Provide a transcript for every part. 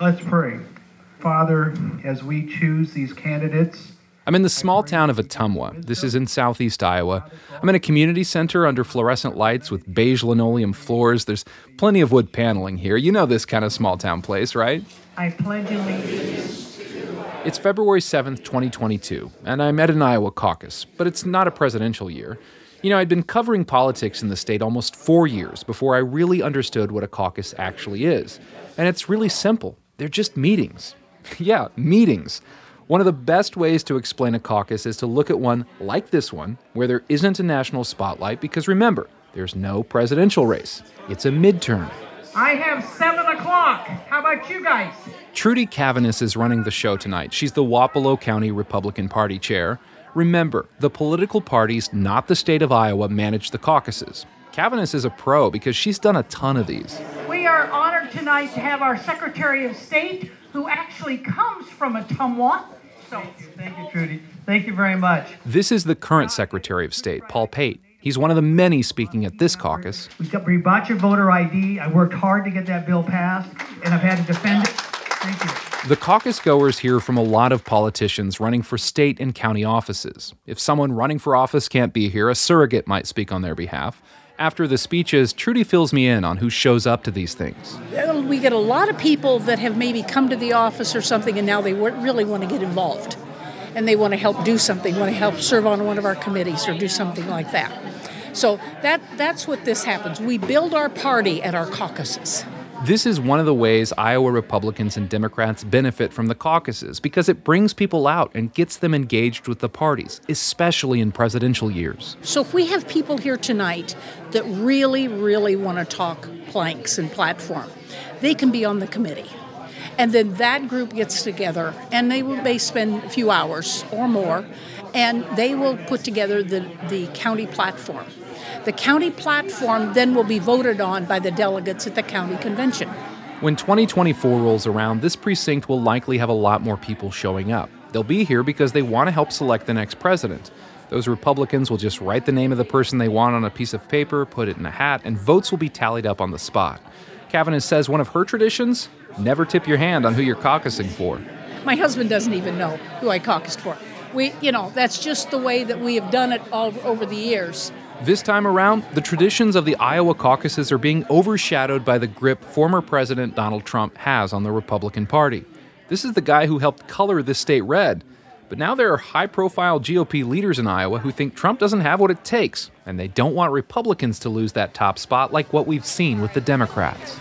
Let's pray. Father, as we choose these candidates, I'm in the small town of Ottumwa. This is in southeast Iowa. I'm in a community center under fluorescent lights with beige linoleum floors. There's plenty of wood paneling here. You know this kind of small town place, right? I pledge allegiance. It's February 7th, 2022, and I'm at an Iowa caucus, but it's not a presidential year. You know, I'd been covering politics in the state almost four years before I really understood what a caucus actually is. And it's really simple they're just meetings. yeah, meetings. One of the best ways to explain a caucus is to look at one like this one, where there isn't a national spotlight, because remember, there's no presidential race. It's a midterm. I have seven o'clock. How about you guys? Trudy Caviness is running the show tonight. She's the Wapello County Republican Party chair. Remember, the political parties, not the state of Iowa, manage the caucuses. Cavanis is a pro because she's done a ton of these. We are honored tonight to have our Secretary of State, who actually comes from Ottumwa. So, thank you, Trudy. Thank you very much. This is the current Secretary of State, Paul Pate. He's one of the many speaking at this caucus. We, got, we bought your voter ID. I worked hard to get that bill passed, and I've had to defend it. Thank you. The caucus goers hear from a lot of politicians running for state and county offices. If someone running for office can't be here, a surrogate might speak on their behalf. After the speeches, Trudy fills me in on who shows up to these things. We get a lot of people that have maybe come to the office or something and now they really want to get involved and they want to help do something, want to help serve on one of our committees or do something like that. So that that's what this happens. We build our party at our caucuses. This is one of the ways Iowa Republicans and Democrats benefit from the caucuses because it brings people out and gets them engaged with the parties, especially in presidential years. So if we have people here tonight that really, really want to talk planks and platform, they can be on the committee. And then that group gets together and they will may spend a few hours or more and they will put together the, the county platform. The county platform then will be voted on by the delegates at the county convention. When 2024 rolls around, this precinct will likely have a lot more people showing up. They'll be here because they want to help select the next president. Those Republicans will just write the name of the person they want on a piece of paper, put it in a hat, and votes will be tallied up on the spot. Caviness says one of her traditions never tip your hand on who you're caucusing for. My husband doesn't even know who I caucused for. We, you know, that's just the way that we have done it all over the years. This time around, the traditions of the Iowa caucuses are being overshadowed by the grip former President Donald Trump has on the Republican Party. This is the guy who helped color this state red. But now there are high profile GOP leaders in Iowa who think Trump doesn't have what it takes, and they don't want Republicans to lose that top spot like what we've seen with the Democrats.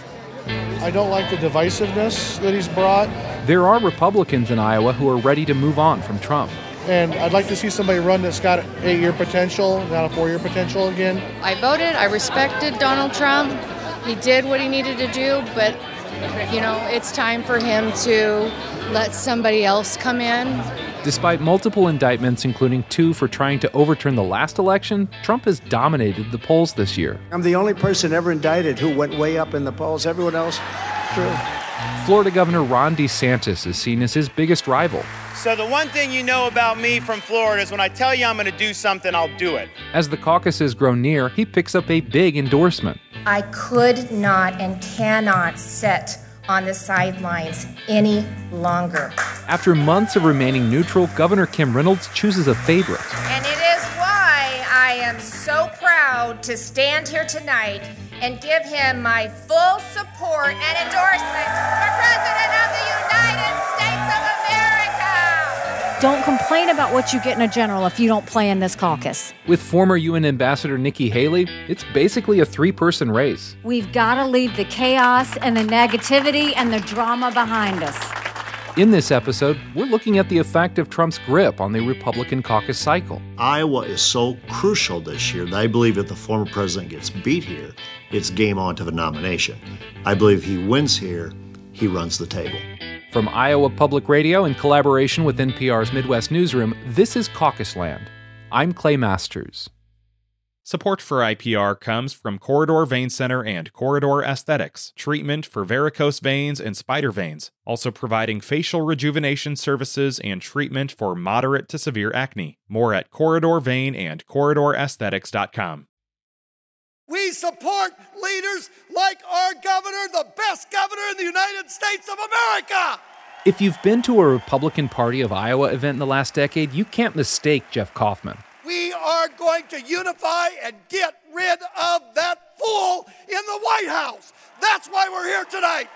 I don't like the divisiveness that he's brought. There are Republicans in Iowa who are ready to move on from Trump. And I'd like to see somebody run that's got eight year potential, not a four year potential again. I voted, I respected Donald Trump. He did what he needed to do, but, you know, it's time for him to let somebody else come in. Despite multiple indictments, including two for trying to overturn the last election, Trump has dominated the polls this year. I'm the only person ever indicted who went way up in the polls. Everyone else, true. Florida Governor Ron DeSantis is seen as his biggest rival. So, the one thing you know about me from Florida is when I tell you I'm going to do something, I'll do it. As the caucuses grow near, he picks up a big endorsement. I could not and cannot sit on the sidelines any longer. After months of remaining neutral, Governor Kim Reynolds chooses a favorite. And it is why I am so proud to stand here tonight and give him my full support and endorsement for President of the Don't complain about what you get in a general if you don't play in this caucus. With former UN Ambassador Nikki Haley, it's basically a three person race. We've got to leave the chaos and the negativity and the drama behind us. In this episode, we're looking at the effect of Trump's grip on the Republican caucus cycle. Iowa is so crucial this year that I believe if the former president gets beat here, it's game on to the nomination. I believe he wins here, he runs the table. From Iowa Public Radio in collaboration with NPR's Midwest Newsroom, this is Caucus Land. I'm Clay Masters. Support for IPR comes from Corridor Vein Center and Corridor Aesthetics, treatment for varicose veins and spider veins, also providing facial rejuvenation services and treatment for moderate to severe acne. More at Corridor Vein and CorridorAesthetics.com. We support leaders like our governor, the best governor in the United States of America. If you've been to a Republican Party of Iowa event in the last decade, you can't mistake Jeff Kaufman. We are going to unify and get rid of that fool in the White House. That's why we're here tonight.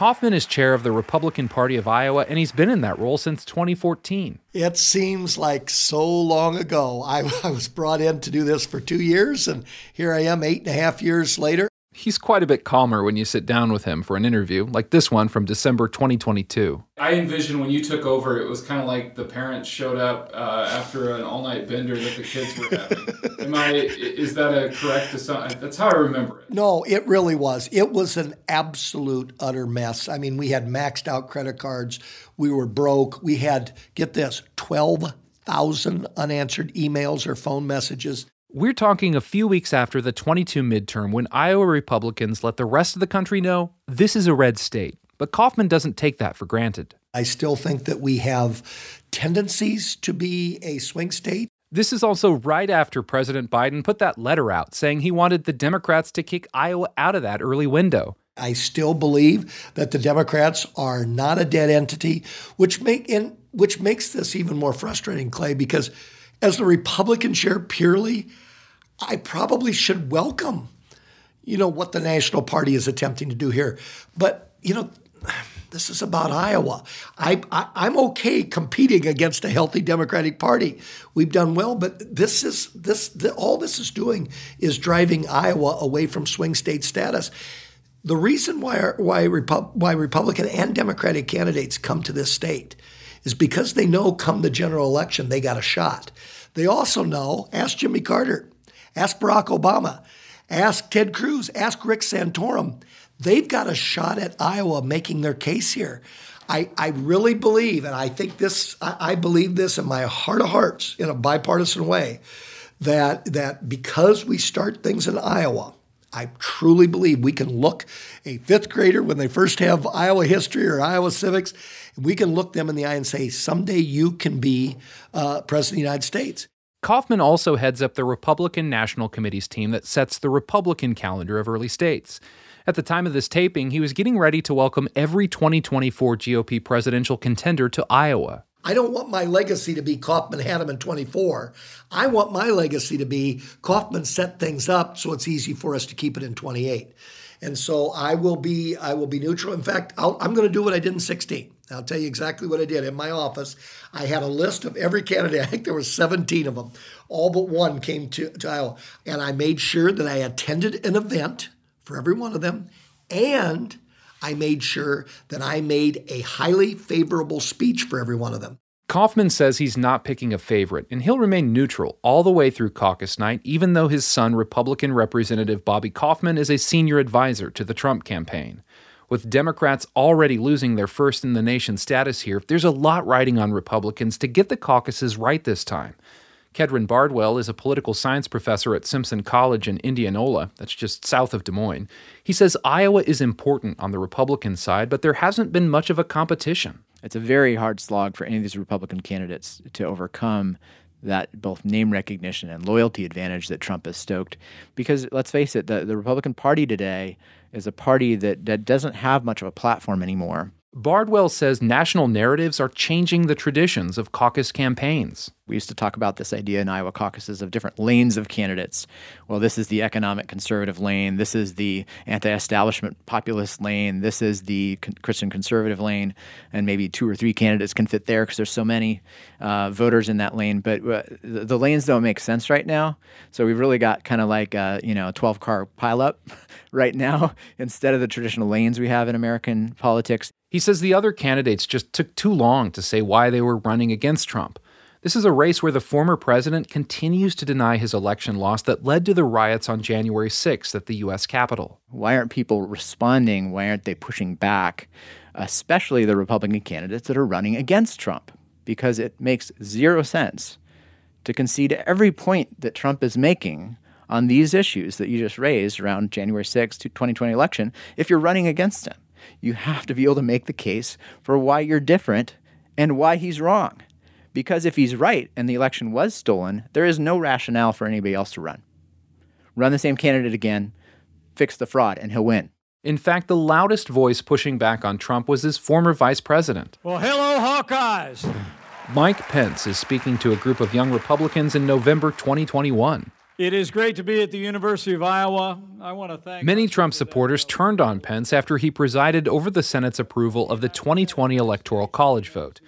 Kaufman is chair of the Republican Party of Iowa, and he's been in that role since 2014. It seems like so long ago. I, I, was brought in to do this for two years, and here I am eight and a half years later. He's quite a bit calmer when you sit down with him for an interview, like this one from December 2022. I envision when you took over, it was kind of like the parents showed up uh, after an all-night bender that the kids were having. Am I? Is that a correct assumption? That's how I remember it. No, it really was. It was an absolute utter mess. I mean, we had maxed out credit cards. We were broke. We had get this twelve thousand unanswered emails or phone messages. We're talking a few weeks after the 22 midterm when Iowa Republicans let the rest of the country know this is a red state. But Kaufman doesn't take that for granted. I still think that we have tendencies to be a swing state. This is also right after President Biden put that letter out saying he wanted the Democrats to kick Iowa out of that early window. I still believe that the Democrats are not a dead entity, which make in, which makes this even more frustrating, Clay, because as the Republican chair purely, I probably should welcome, you know, what the National Party is attempting to do here. But, you know, this is about Iowa. I, I, am okay competing against a healthy Democratic Party. We've done well, but this is this the, all this is doing is driving Iowa away from swing state status. The reason why why Repu- why Republican and Democratic candidates come to this state is because they know come the general election they got a shot. They also know, ask Jimmy Carter, ask Barack Obama, ask Ted Cruz, ask Rick Santorum. They've got a shot at Iowa making their case here. I, I really believe, and I think this, I, I believe this in my heart of hearts, in a bipartisan way, that that because we start things in Iowa, I truly believe we can look a fifth grader when they first have Iowa history or Iowa civics, and we can look them in the eye and say, someday you can be uh, president of the United States. Kaufman also heads up the Republican National Committee's team that sets the Republican calendar of early states. At the time of this taping, he was getting ready to welcome every 2024 GOP presidential contender to Iowa. I don't want my legacy to be Kaufman had him in 24. I want my legacy to be Kaufman set things up so it's easy for us to keep it in 28. And so I will be I will be neutral. In fact, i am going to do what I did in 16. I'll tell you exactly what I did. In my office, I had a list of every candidate. I think there were 17 of them. All but one came to, to Iowa. And I made sure that I attended an event for every one of them. And I made sure that I made a highly favorable speech for every one of them. Kaufman says he's not picking a favorite, and he'll remain neutral all the way through caucus night, even though his son, Republican Representative Bobby Kaufman, is a senior advisor to the Trump campaign. With Democrats already losing their first in the nation status here, there's a lot riding on Republicans to get the caucuses right this time. Kedron Bardwell is a political science professor at Simpson College in Indianola, that's just south of Des Moines. He says Iowa is important on the Republican side, but there hasn't been much of a competition. It's a very hard slog for any of these Republican candidates to overcome that both name recognition and loyalty advantage that Trump has stoked. Because let's face it, the, the Republican Party today is a party that, that doesn't have much of a platform anymore. Bardwell says national narratives are changing the traditions of caucus campaigns. We used to talk about this idea in Iowa caucuses of different lanes of candidates. Well, this is the economic conservative lane. This is the anti establishment populist lane. This is the Christian conservative lane. And maybe two or three candidates can fit there because there's so many uh, voters in that lane. But uh, the, the, lanes don't make sense right now. So we've really got kind of like a, you know, a 12 car pileup right now instead of the traditional lanes we have in American politics. He says the other candidates just took too long to say why they were running against Trump. This is a race where the former president continues to deny his election loss that led to the riots on January 6th at the U.S. Capitol. Why aren't people responding? Why aren't they pushing back? Especially the Republican candidates that are running against Trump, because it makes zero sense to concede every point that Trump is making on these issues that you just raised around January 6th, 2020 election if you're running against him you have to be able to make the case for why you're different and why he's wrong. Because if he's right and the election was stolen, there is no rationale for anybody else to run. run the same candidate again, fix the fraud, and he'll win. In fact, the loudest voice pushing back on Trump was his former vice president. Well, hello, Hawkeyes. Mike Pence is speaking to a group of young Republicans in November 2021. It is great to be at the University of Iowa. I want to thank Many Trump supporters turned on Pence after he presided over the Senate's approval of the 2020 Electoral College vote.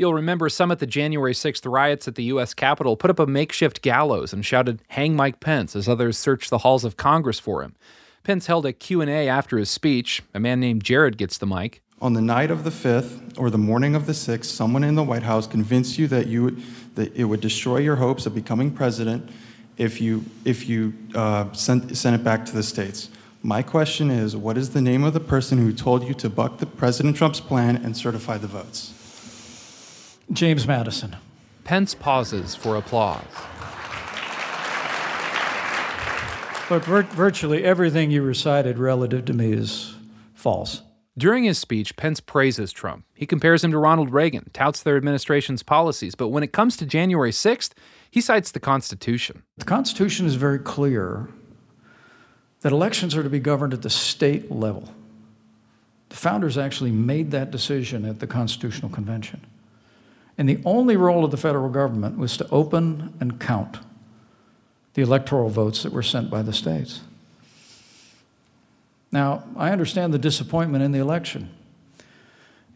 You'll remember some at the January 6th riots at the U.S. Capitol put up a makeshift gallows and shouted, Hang Mike Pence, as others searched the halls of Congress for him. Pence held a Q&A after his speech. A man named Jared gets the mic. On the night of the 5th or the morning of the 6th, someone in the White House convinced you that, you that it would destroy your hopes of becoming president if you, if you uh, sent, sent it back to the states. My question is what is the name of the person who told you to buck the President Trump's plan and certify the votes? James Madison. Pence pauses for applause. But vir- virtually everything you recited relative to me is false. During his speech, Pence praises Trump. He compares him to Ronald Reagan, touts their administration's policies, but when it comes to January 6th, he cites the Constitution. The Constitution is very clear that elections are to be governed at the state level. The founders actually made that decision at the Constitutional Convention. And the only role of the federal government was to open and count the electoral votes that were sent by the states. Now, I understand the disappointment in the election.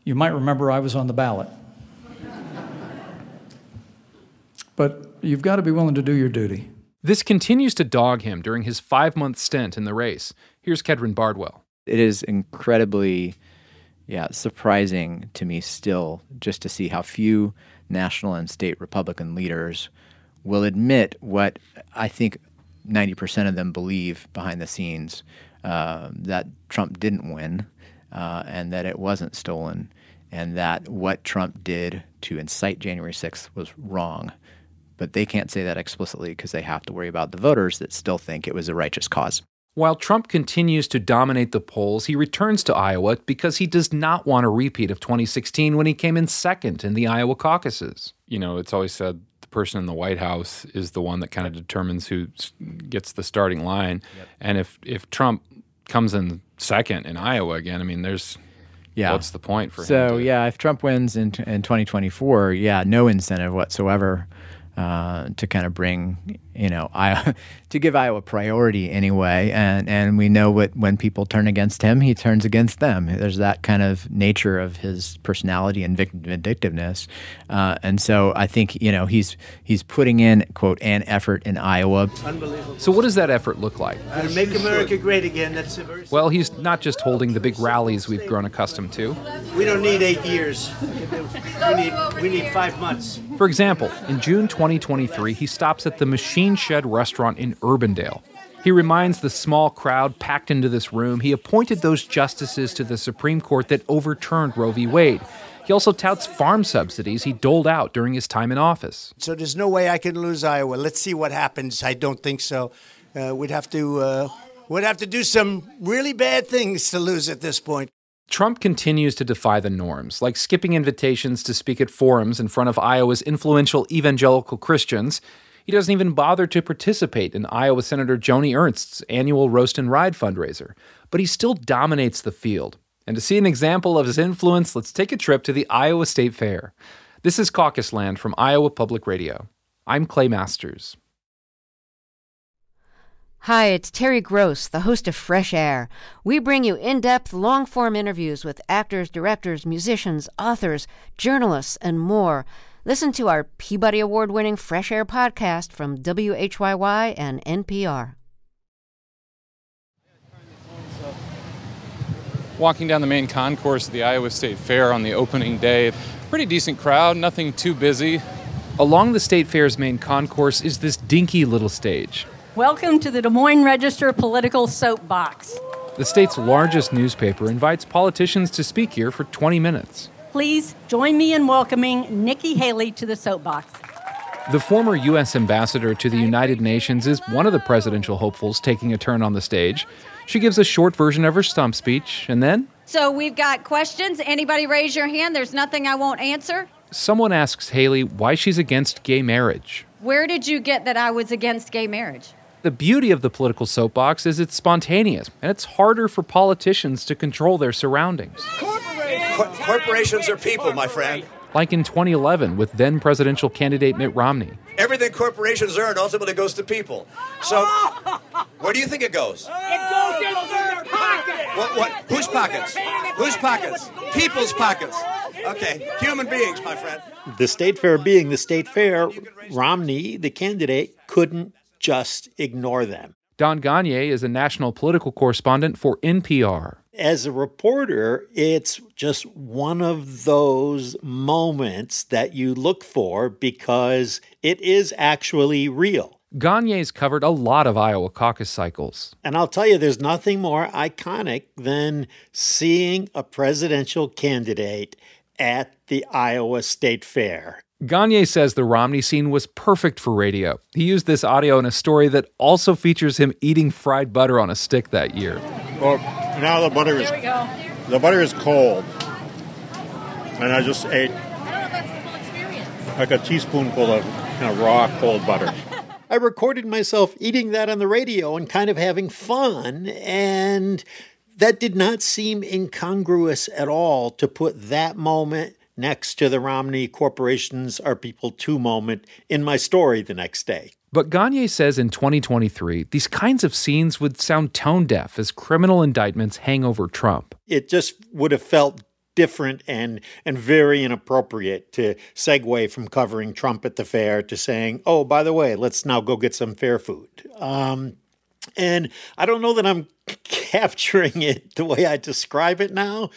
You might remember I was on the ballot. but you've got to be willing to do your duty. This continues to dog him during his five month stint in the race. Here's Kedron Bardwell. It is incredibly, yeah, surprising to me still just to see how few national and state Republican leaders will admit what I think 90% of them believe behind the scenes uh, that Trump didn't win uh, and that it wasn't stolen and that what Trump did to incite January 6th was wrong. But they can't say that explicitly because they have to worry about the voters that still think it was a righteous cause. While Trump continues to dominate the polls, he returns to Iowa because he does not want a repeat of 2016 when he came in second in the Iowa caucuses. You know, it's always said the person in the White House is the one that kind of determines who gets the starting line. Yep. And if if Trump comes in second in Iowa again, I mean, there's yeah. What's the point for so, him? So yeah, if Trump wins in in 2024, yeah, no incentive whatsoever uh, to kind of bring you know, I, to give Iowa priority anyway. And, and we know what when people turn against him, he turns against them. There's that kind of nature of his personality and vindictiveness. Uh, and so I think, you know, he's, he's putting in, quote, an effort in Iowa. Unbelievable. So what does that effort look like? To make America great again. That's a very well, he's not just holding the big rallies we've grown accustomed to. We don't need eight years. We need, we need five months. For example, in June 2023, he stops at the machine Machine Shed restaurant in Urbandale. He reminds the small crowd packed into this room he appointed those justices to the Supreme Court that overturned Roe v. Wade. He also touts farm subsidies he doled out during his time in office. So there's no way I can lose Iowa. Let's see what happens. I don't think so. Uh, we'd have to uh, we'd have to do some really bad things to lose at this point. Trump continues to defy the norms, like skipping invitations to speak at forums in front of Iowa's influential evangelical Christians he doesn't even bother to participate in Iowa Senator Joni Ernst's annual Roast and Ride fundraiser, but he still dominates the field. And to see an example of his influence, let's take a trip to the Iowa State Fair. This is Caucus Land from Iowa Public Radio. I'm Clay Masters. Hi, it's Terry Gross, the host of Fresh Air. We bring you in depth, long form interviews with actors, directors, musicians, authors, journalists, and more. Listen to our Peabody Award winning Fresh Air podcast from WHYY and NPR. Walking down the main concourse of the Iowa State Fair on the opening day, pretty decent crowd, nothing too busy. Along the State Fair's main concourse is this dinky little stage. Welcome to the Des Moines Register Political Soapbox. The state's largest newspaper invites politicians to speak here for 20 minutes. Please join me in welcoming Nikki Haley to the soapbox. The former U.S. ambassador to the United Nations is one of the presidential hopefuls taking a turn on the stage. She gives a short version of her stump speech, and then. So we've got questions. Anybody raise your hand? There's nothing I won't answer. Someone asks Haley why she's against gay marriage. Where did you get that I was against gay marriage? The beauty of the political soapbox is it's spontaneous, and it's harder for politicians to control their surroundings. Cor- corporations are people, my friend. Like in 2011 with then presidential candidate Mitt Romney. Everything corporations earn ultimately goes to people. So, where do you think it goes? It goes into their pockets. What? What? Whose pockets? Whose pockets? People's pockets. Okay, human beings, my friend. The state fair being the state fair, Romney, the candidate, couldn't just ignore them. Don Gonyea is a national political correspondent for NPR. As a reporter, it's just one of those moments that you look for because it is actually real. Gonyea's covered a lot of Iowa caucus cycles. And I'll tell you, there's nothing more iconic than seeing a presidential candidate at the Iowa State Fair. Gonyea says the Romney scene was perfect for radio. He used this audio in a story that also features him eating fried butter on a stick that year. Well, now the butter is the butter is cold, and I just ate like a teaspoonful of kind of raw cold butter. I recorded myself eating that on the radio and kind of having fun, and that did not seem incongruous at all to put that moment next to the Romney Corporations Are People 2 moment in my story the next day. But Gonyea says in 2023, these kinds of scenes would sound tone deaf as criminal indictments hang over Trump. It just would have felt different and and very inappropriate to segue from covering Trump at the fair to saying, "Oh, by the way, let's now go get some fair food." Um, and I don't know that I'm capturing it the way I describe it now,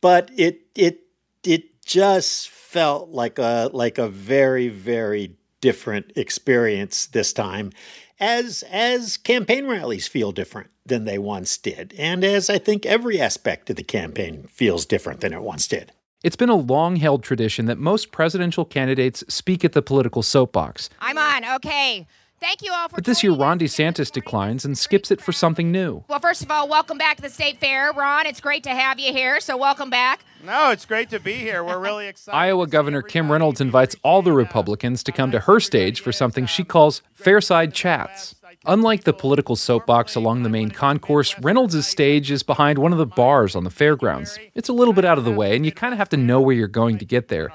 but it it it just felt like a like a very very different experience this time as as campaign rallies feel different than they once did and as I think every aspect of the campaign feels different than it once did. It's been a long held tradition that most presidential candidates speak at the political soapbox. I'm on. Okay. Thank you all for But this year, Ron DeSantis declines and skips it for something new. Well, first of all, welcome back to the State Fair. Ron, it's great to have you here, so welcome back. No, it's great to be here. We're really excited. Iowa Governor Kim Reynolds invites all the Republicans to come to her stage for something she calls Fairside Chats. Unlike the political soapbox along the main concourse, Reynolds' stage is behind one of the bars on the fairgrounds. It's a little bit out of the way, and you kind of have to know where you're going to get there.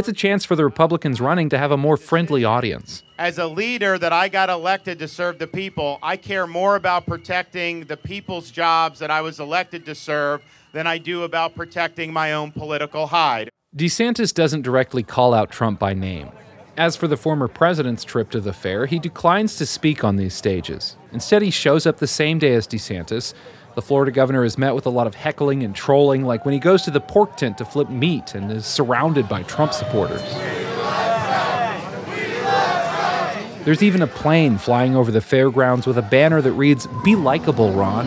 It's a chance for the Republicans running to have a more friendly audience. As a leader that I got elected to serve the people, I care more about protecting the people's jobs that I was elected to serve than I do about protecting my own political hide. DeSantis doesn't directly call out Trump by name. As for the former president's trip to the fair, he declines to speak on these stages. Instead, he shows up the same day as DeSantis. The Florida governor is met with a lot of heckling and trolling, like when he goes to the pork tent to flip meat and is surrounded by Trump supporters. There's even a plane flying over the fairgrounds with a banner that reads, Be likable, Ron.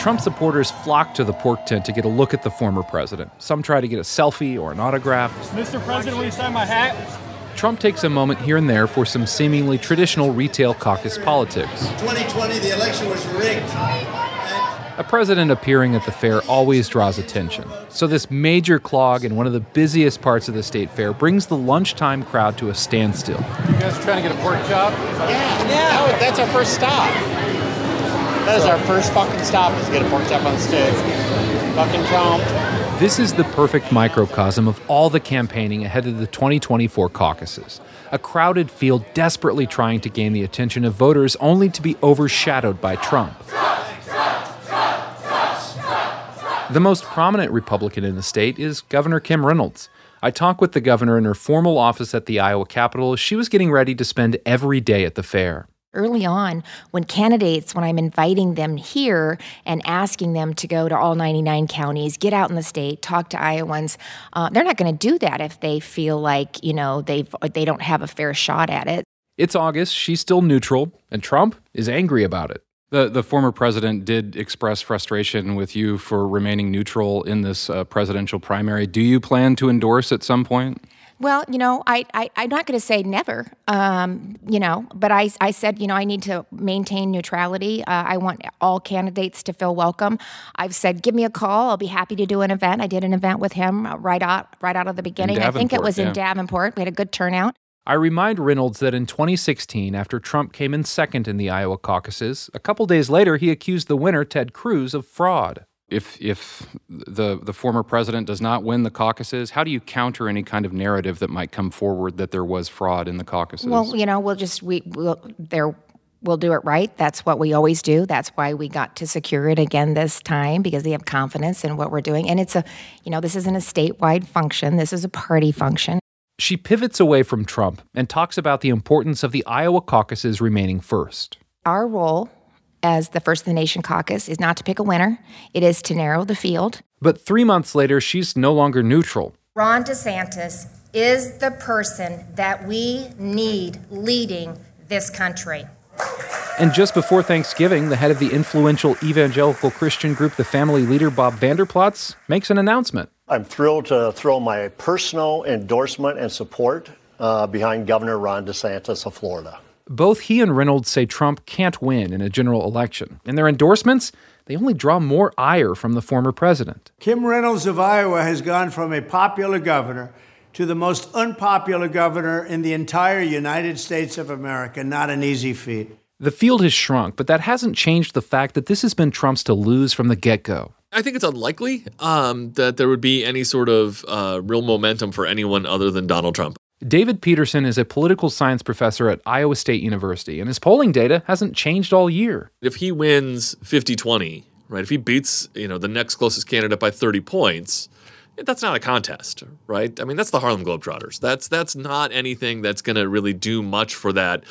Trump supporters flock to the pork tent to get a look at the former president. Some try to get a selfie or an autograph. Mr. President, will you sign my hat? Trump takes a moment here and there for some seemingly traditional retail caucus politics. 2020, the election was rigged. A president appearing at the fair always draws attention. So, this major clog in one of the busiest parts of the state fair brings the lunchtime crowd to a standstill. You guys are trying to get a pork chop? Yeah, yeah. that's our first stop. That is our first fucking stop is get a pork chop on the stick. Fucking Trump. This is the perfect microcosm of all the campaigning ahead of the 2024 caucuses. A crowded field desperately trying to gain the attention of voters only to be overshadowed by Trump. The most prominent Republican in the state is Governor Kim Reynolds. I talked with the governor in her formal office at the Iowa Capitol as she was getting ready to spend every day at the fair. Early on, when candidates, when I'm inviting them here and asking them to go to all 99 counties, get out in the state, talk to Iowans, uh, they're not going to do that if they feel like you know they they don't have a fair shot at it. It's August. She's still neutral, and Trump is angry about it. The the former president did express frustration with you for remaining neutral in this uh, presidential primary. Do you plan to endorse at some point? Well, you know, I, I I'm not going to say never, um, you know, but I I said you know I need to maintain neutrality. Uh, I want all candidates to feel welcome. I've said give me a call. I'll be happy to do an event. I did an event with him right out right out of the beginning. I think it was in. Davenport. We had a good turnout. I remind Reynolds that in 2016, after Trump came in second in the Iowa caucuses, a couple days later he accused the winner, Ted Cruz, of fraud. If if the the former president does not win the caucuses, how do you counter any kind of narrative that might come forward that there was fraud in the caucuses? Well, you know, we'll just we we'll, there we'll do it right. That's what we always do. That's why we got to secure it again this time because they have confidence in what we're doing. And it's a, you know, this isn't a statewide function. This is a party function. She pivots away from Trump and talks about the importance of the Iowa caucuses remaining first. Our role as the First of the Nation caucus is not to pick a winner, it is to narrow the field. But three months later, she's no longer neutral. Ron DeSantis is the person that we need leading this country. And just before Thanksgiving, the head of the influential evangelical Christian group, the Family Leader, Bob Vander Plaats, makes an announcement. I'm thrilled to throw my personal endorsement and support uh, behind Governor Ron DeSantis of Florida. Both he and Reynolds say Trump can't win in a general election. In their endorsements, they only draw more ire from the former president. Kim Reynolds of Iowa has gone from a popular governor to the most unpopular governor in the entire United States of America. Not an easy feat. The field has shrunk, but that hasn't changed the fact that this has been Trump's to lose from the get go. I think it's unlikely um, that there would be any sort of uh, real momentum for anyone other than Donald Trump. David Peterson is a political science professor at Iowa State University, and his polling data hasn't changed all year. If he wins 50 20, right, if he beats you know the next closest candidate by 30 points, that's not a contest, right? I mean, that's the Harlem Globetrotters. That's that's not anything that's going to really do much for that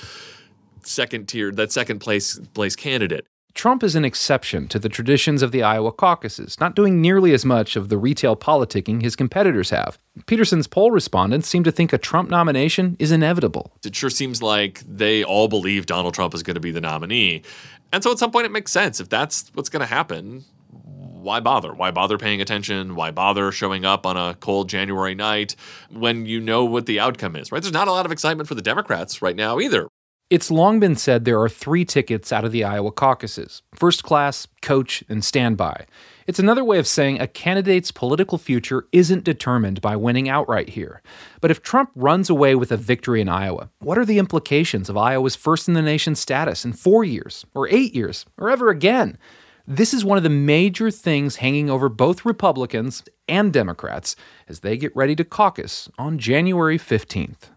second tier, that second place place candidate. Trump is an exception to the traditions of the Iowa caucuses, not doing nearly as much of the retail politicking his competitors have. Peterson's poll respondents seem to think a Trump nomination is inevitable. It sure seems like they all believe Donald Trump is going to be the nominee. And so at some point it makes sense. If that's what's going to happen, why bother? Why bother paying attention? Why bother showing up on a cold January night when you know what the outcome is, right? There's not a lot of excitement for the Democrats right now either. It's long been said there are three tickets out of the Iowa caucuses first class, coach, and standby. It's another way of saying a candidate's political future isn't determined by winning outright here. But if Trump runs away with a victory in Iowa, what are the implications of Iowa's first in the nation status in four years, or eight years, or ever again? This is one of the major things hanging over both Republicans and Democrats as they get ready to caucus on January 15th.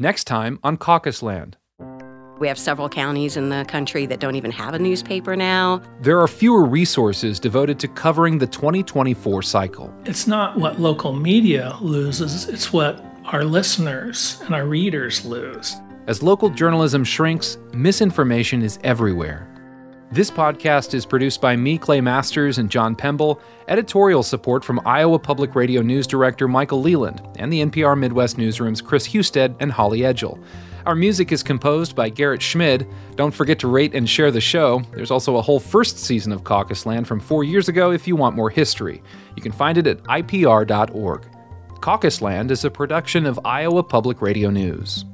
Next time on Caucus Land. We have several counties in the country that don't even have a newspaper now. There are fewer resources devoted to covering the 2024 cycle. It's not what local media loses, it's what our listeners and our readers lose. As local journalism shrinks, misinformation is everywhere. This podcast is produced by me, Clay Masters, and John Pemble. Editorial support from Iowa Public Radio News Director Michael Leland and the NPR Midwest Newsroom's Chris Husted and Holly Edgell. Our music is composed by Garrett Schmid. Don't forget to rate and share the show. There's also a whole first season of Caucus Land from four years ago if you want more history. You can find it at ipr.org. Caucus Land is a production of Iowa Public Radio News.